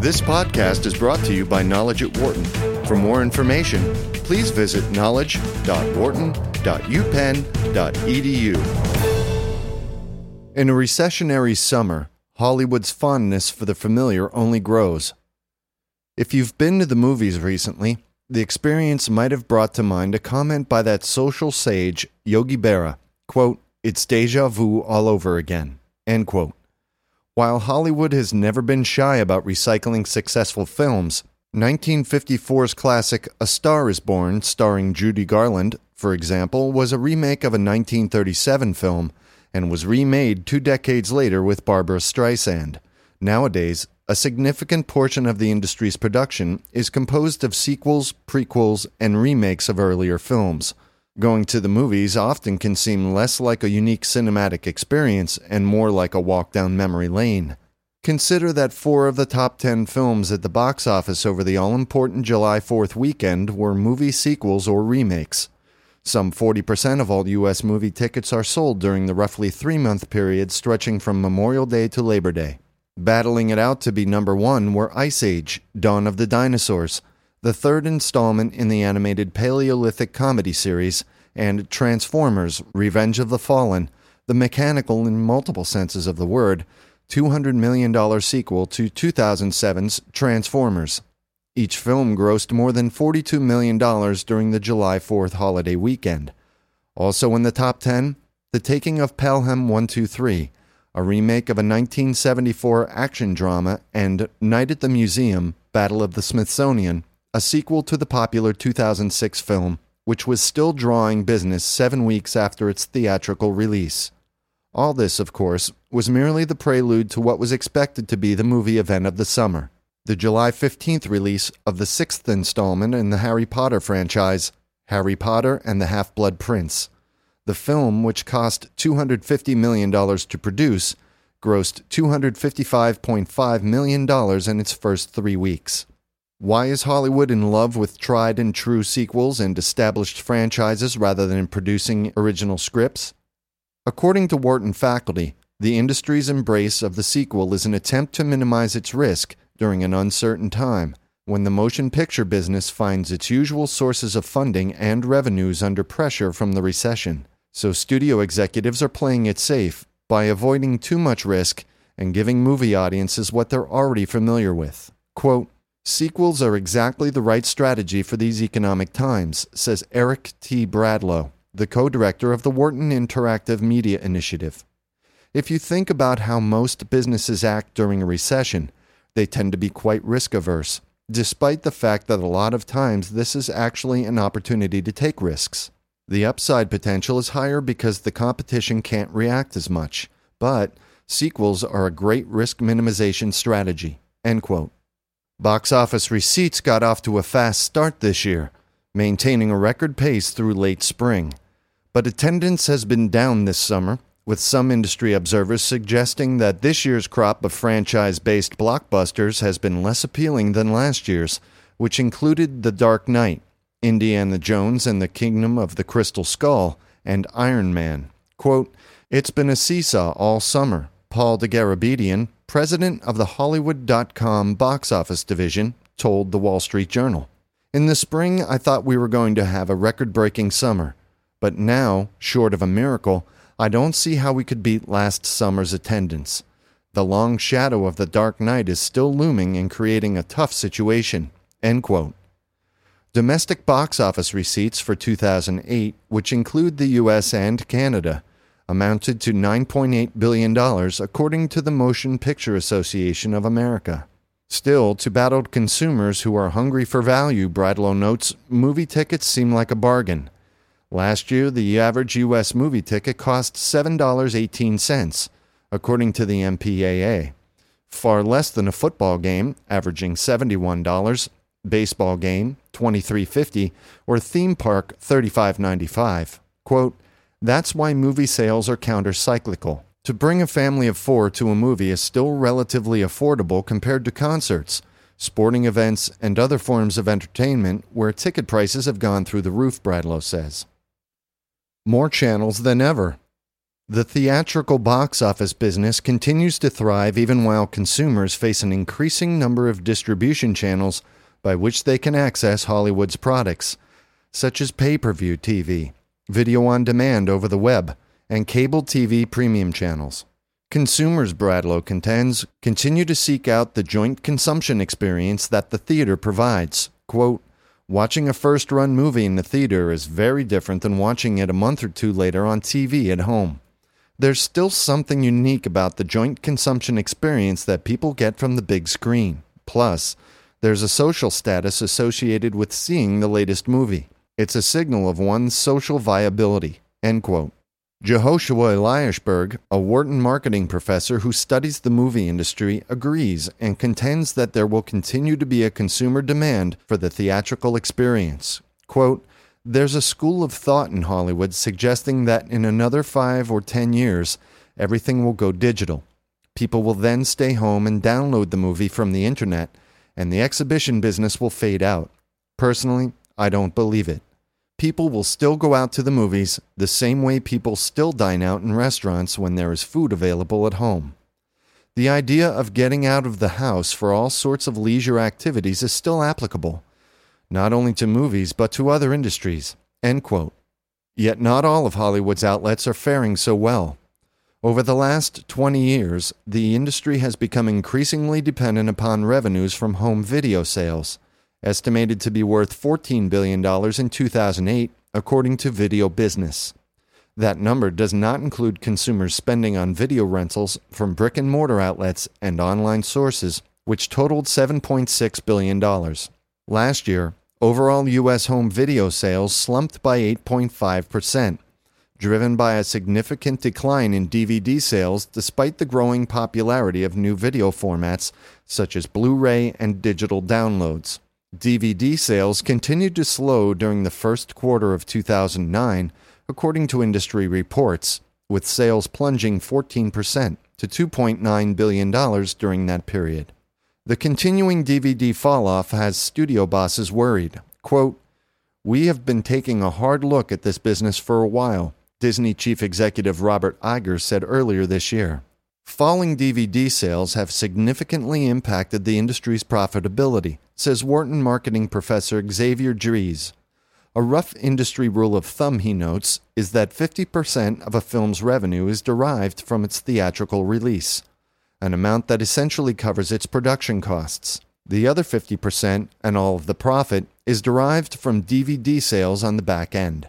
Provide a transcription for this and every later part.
This podcast is brought to you by Knowledge at Wharton. For more information, please visit knowledge.wharton.upenn.edu. In a recessionary summer, Hollywood's fondness for the familiar only grows. If you've been to the movies recently, the experience might have brought to mind a comment by that social sage, Yogi Berra, quote, It's deja vu all over again, end quote. While Hollywood has never been shy about recycling successful films, 1954's classic A Star is Born, starring Judy Garland, for example, was a remake of a 1937 film and was remade two decades later with Barbra Streisand. Nowadays, a significant portion of the industry's production is composed of sequels, prequels, and remakes of earlier films. Going to the movies often can seem less like a unique cinematic experience and more like a walk down memory lane. Consider that four of the top 10 films at the box office over the all important July 4th weekend were movie sequels or remakes. Some 40% of all U.S. movie tickets are sold during the roughly three month period stretching from Memorial Day to Labor Day. Battling it out to be number one were Ice Age Dawn of the Dinosaurs, the third installment in the animated Paleolithic comedy series, and Transformers Revenge of the Fallen, the mechanical in multiple senses of the word, $200 million sequel to 2007's Transformers. Each film grossed more than $42 million during the July 4th holiday weekend. Also in the top 10, The Taking of Pelham 123, a remake of a 1974 action drama, and Night at the Museum Battle of the Smithsonian, a sequel to the popular 2006 film, which was still drawing business seven weeks after its theatrical release. All this, of course, was merely the prelude to what was expected to be the movie event of the summer the July 15th release of the sixth installment in the Harry Potter franchise, Harry Potter and the Half Blood Prince. The film, which cost $250 million to produce, grossed $255.5 million in its first three weeks. Why is Hollywood in love with tried and true sequels and established franchises rather than producing original scripts? According to Wharton faculty, the industry's embrace of the sequel is an attempt to minimize its risk during an uncertain time when the motion picture business finds its usual sources of funding and revenues under pressure from the recession. So studio executives are playing it safe by avoiding too much risk and giving movie audiences what they're already familiar with. Quote, Sequels are exactly the right strategy for these economic times, says Eric T. Bradlow, the co director of the Wharton Interactive Media Initiative. If you think about how most businesses act during a recession, they tend to be quite risk averse, despite the fact that a lot of times this is actually an opportunity to take risks. The upside potential is higher because the competition can't react as much, but sequels are a great risk minimization strategy. End quote. Box office receipts got off to a fast start this year, maintaining a record pace through late spring. But attendance has been down this summer, with some industry observers suggesting that this year's crop of franchise based blockbusters has been less appealing than last year's, which included The Dark Knight, Indiana Jones and the Kingdom of the Crystal Skull, and Iron Man. Quote, It's been a seesaw all summer, Paul Dergarabedian, president of the Hollywood.com box office division, told the Wall Street Journal. In the spring, I thought we were going to have a record breaking summer. But now, short of a miracle, I don't see how we could beat last summer's attendance. The long shadow of the Dark Knight is still looming and creating a tough situation. End quote. Domestic box office receipts for 2008, which include the US and Canada, amounted to $9.8 billion, according to the Motion Picture Association of America. Still, to battled consumers who are hungry for value, Bradlow notes, movie tickets seem like a bargain. Last year, the average U.S. movie ticket cost $7.18, according to the MPAA. Far less than a football game, averaging $71, baseball game, $23.50, or theme park, $35.95. Quote, that's why movie sales are countercyclical. To bring a family of four to a movie is still relatively affordable compared to concerts, sporting events, and other forms of entertainment where ticket prices have gone through the roof, Bradlow says. More channels than ever. The theatrical box office business continues to thrive even while consumers face an increasing number of distribution channels by which they can access Hollywood's products, such as pay per view TV, video on demand over the web, and cable TV premium channels. Consumers, Bradlow contends, continue to seek out the joint consumption experience that the theater provides. Quote, Watching a first run movie in the theater is very different than watching it a month or two later on TV at home. There's still something unique about the joint consumption experience that people get from the big screen. Plus, there's a social status associated with seeing the latest movie. It's a signal of one's social viability. End quote. Jehoshua Eliashberg, a Wharton marketing professor who studies the movie industry, agrees and contends that there will continue to be a consumer demand for the theatrical experience. Quote, There's a school of thought in Hollywood suggesting that in another five or ten years, everything will go digital. People will then stay home and download the movie from the internet, and the exhibition business will fade out. Personally, I don't believe it people will still go out to the movies the same way people still dine out in restaurants when there is food available at home. The idea of getting out of the house for all sorts of leisure activities is still applicable, not only to movies but to other industries. Yet not all of Hollywood's outlets are faring so well. Over the last 20 years, the industry has become increasingly dependent upon revenues from home video sales estimated to be worth $14 billion in 2008, according to Video Business. That number does not include consumers spending on video rentals from brick and mortar outlets and online sources, which totaled $7.6 billion. Last year, overall U.S. home video sales slumped by 8.5%, driven by a significant decline in DVD sales despite the growing popularity of new video formats such as Blu ray and digital downloads. DVD sales continued to slow during the first quarter of 2009, according to industry reports, with sales plunging 14% to $2.9 billion during that period. The continuing DVD falloff has studio bosses worried. Quote, We have been taking a hard look at this business for a while, Disney chief executive Robert Iger said earlier this year. Falling DVD sales have significantly impacted the industry's profitability, says Wharton marketing professor Xavier Dreze. A rough industry rule of thumb, he notes, is that 50% of a film's revenue is derived from its theatrical release, an amount that essentially covers its production costs. The other 50%, and all of the profit, is derived from DVD sales on the back end.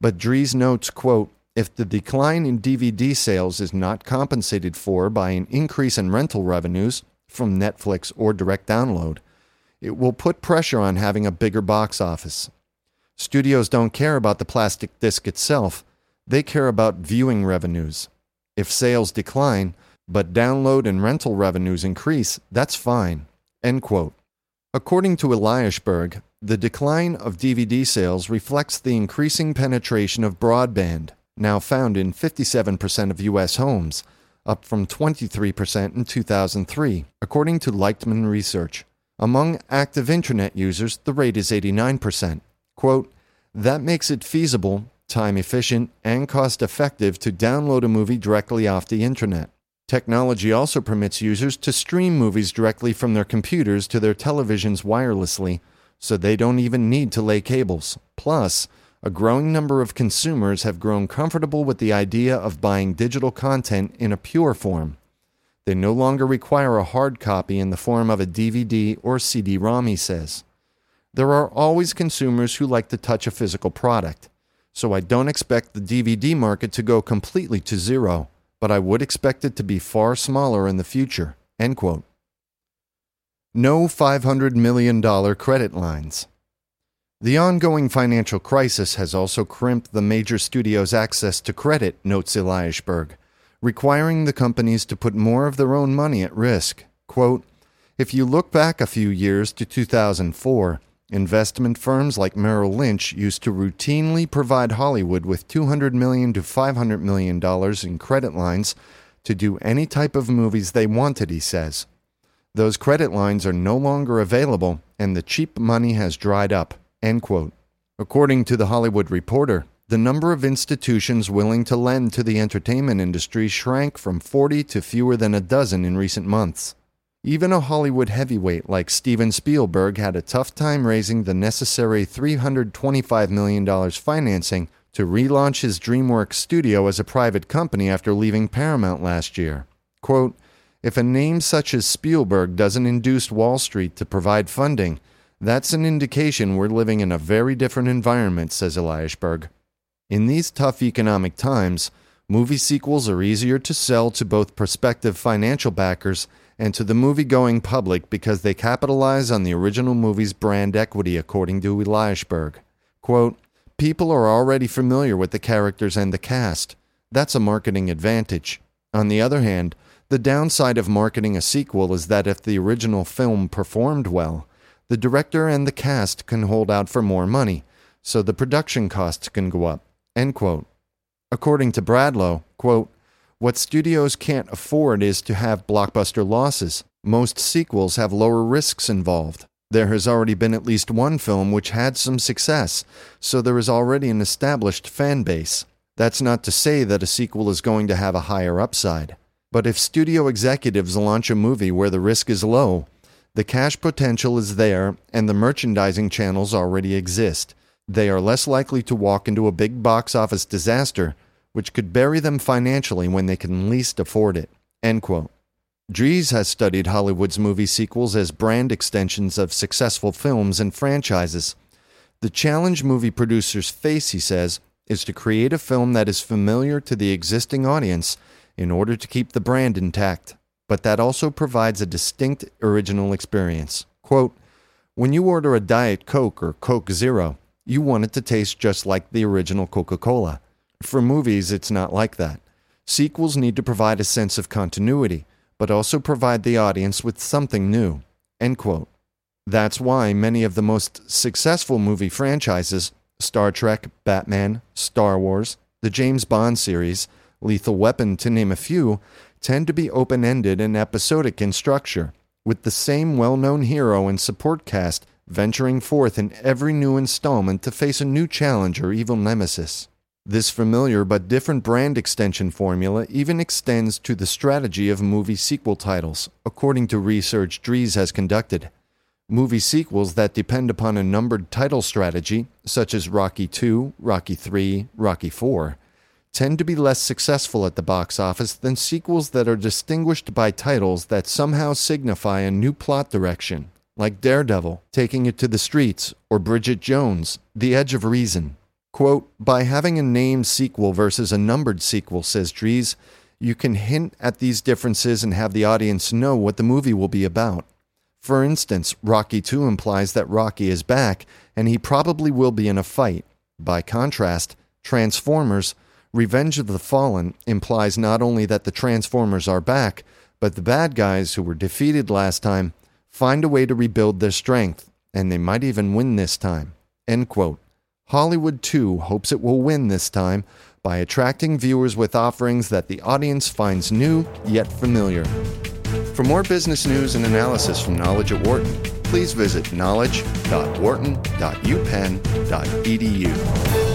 But Dreze notes, quote, if the decline in DVD sales is not compensated for by an increase in rental revenues from Netflix or direct download, it will put pressure on having a bigger box office. Studios don't care about the plastic disc itself, they care about viewing revenues. If sales decline, but download and rental revenues increase, that's fine. End quote. According to Eliashberg, the decline of DVD sales reflects the increasing penetration of broadband now found in 57% of U.S. homes, up from 23% in 2003, according to Leichtman Research. Among active internet users, the rate is 89%. Quote, that makes it feasible, time efficient, and cost effective to download a movie directly off the internet. Technology also permits users to stream movies directly from their computers to their televisions wirelessly, so they don't even need to lay cables. Plus, a growing number of consumers have grown comfortable with the idea of buying digital content in a pure form. They no longer require a hard copy in the form of a DVD or CD ROM, he says. There are always consumers who like to touch a physical product, so I don't expect the DVD market to go completely to zero, but I would expect it to be far smaller in the future. End quote. No $500 million credit lines. The ongoing financial crisis has also crimped the major studios' access to credit, notes Eliashberg, requiring the companies to put more of their own money at risk. Quote, if you look back a few years to 2004, investment firms like Merrill Lynch used to routinely provide Hollywood with 200 million to $500 million in credit lines to do any type of movies they wanted, he says. Those credit lines are no longer available, and the cheap money has dried up. End quote. According to The Hollywood Reporter, the number of institutions willing to lend to the entertainment industry shrank from 40 to fewer than a dozen in recent months. Even a Hollywood heavyweight like Steven Spielberg had a tough time raising the necessary $325 million financing to relaunch his DreamWorks studio as a private company after leaving Paramount last year. Quote, if a name such as Spielberg doesn't induce Wall Street to provide funding, that's an indication we're living in a very different environment, says Eliashberg. In these tough economic times, movie sequels are easier to sell to both prospective financial backers and to the movie going public because they capitalize on the original movie's brand equity, according to Eliashberg. Quote, People are already familiar with the characters and the cast. That's a marketing advantage. On the other hand, the downside of marketing a sequel is that if the original film performed well, the director and the cast can hold out for more money, so the production costs can go up. End quote. According to Bradlow, quote, what studios can't afford is to have blockbuster losses. Most sequels have lower risks involved. There has already been at least one film which had some success, so there is already an established fan base. That's not to say that a sequel is going to have a higher upside. But if studio executives launch a movie where the risk is low, the cash potential is there and the merchandising channels already exist. They are less likely to walk into a big box office disaster, which could bury them financially when they can least afford it. End quote. Dreze has studied Hollywood's movie sequels as brand extensions of successful films and franchises. The challenge movie producers face, he says, is to create a film that is familiar to the existing audience in order to keep the brand intact, but that also provides a distinct original experience. Quote, when you order a Diet Coke or Coke Zero, you want it to taste just like the original Coca Cola. For movies, it's not like that. Sequels need to provide a sense of continuity, but also provide the audience with something new. End quote. That's why many of the most successful movie franchises Star Trek, Batman, Star Wars, the James Bond series, Lethal Weapon, to name a few, tend to be open ended and episodic in structure, with the same well known hero and support cast venturing forth in every new installment to face a new challenge or evil nemesis. This familiar but different brand extension formula even extends to the strategy of movie sequel titles, according to research Dreze has conducted. Movie sequels that depend upon a numbered title strategy, such as Rocky II, Rocky III, Rocky IV, tend to be less successful at the box office than sequels that are distinguished by titles that somehow signify a new plot direction, like Daredevil, Taking It to the Streets, or Bridget Jones, The Edge of Reason. Quote, by having a named sequel versus a numbered sequel, says Dreze, you can hint at these differences and have the audience know what the movie will be about. For instance, Rocky II implies that Rocky is back and he probably will be in a fight. By contrast, Transformers Revenge of the Fallen implies not only that the Transformers are back, but the bad guys who were defeated last time find a way to rebuild their strength, and they might even win this time. End quote. Hollywood, too, hopes it will win this time by attracting viewers with offerings that the audience finds new yet familiar. For more business news and analysis from Knowledge at Wharton, please visit knowledge.wharton.upenn.edu.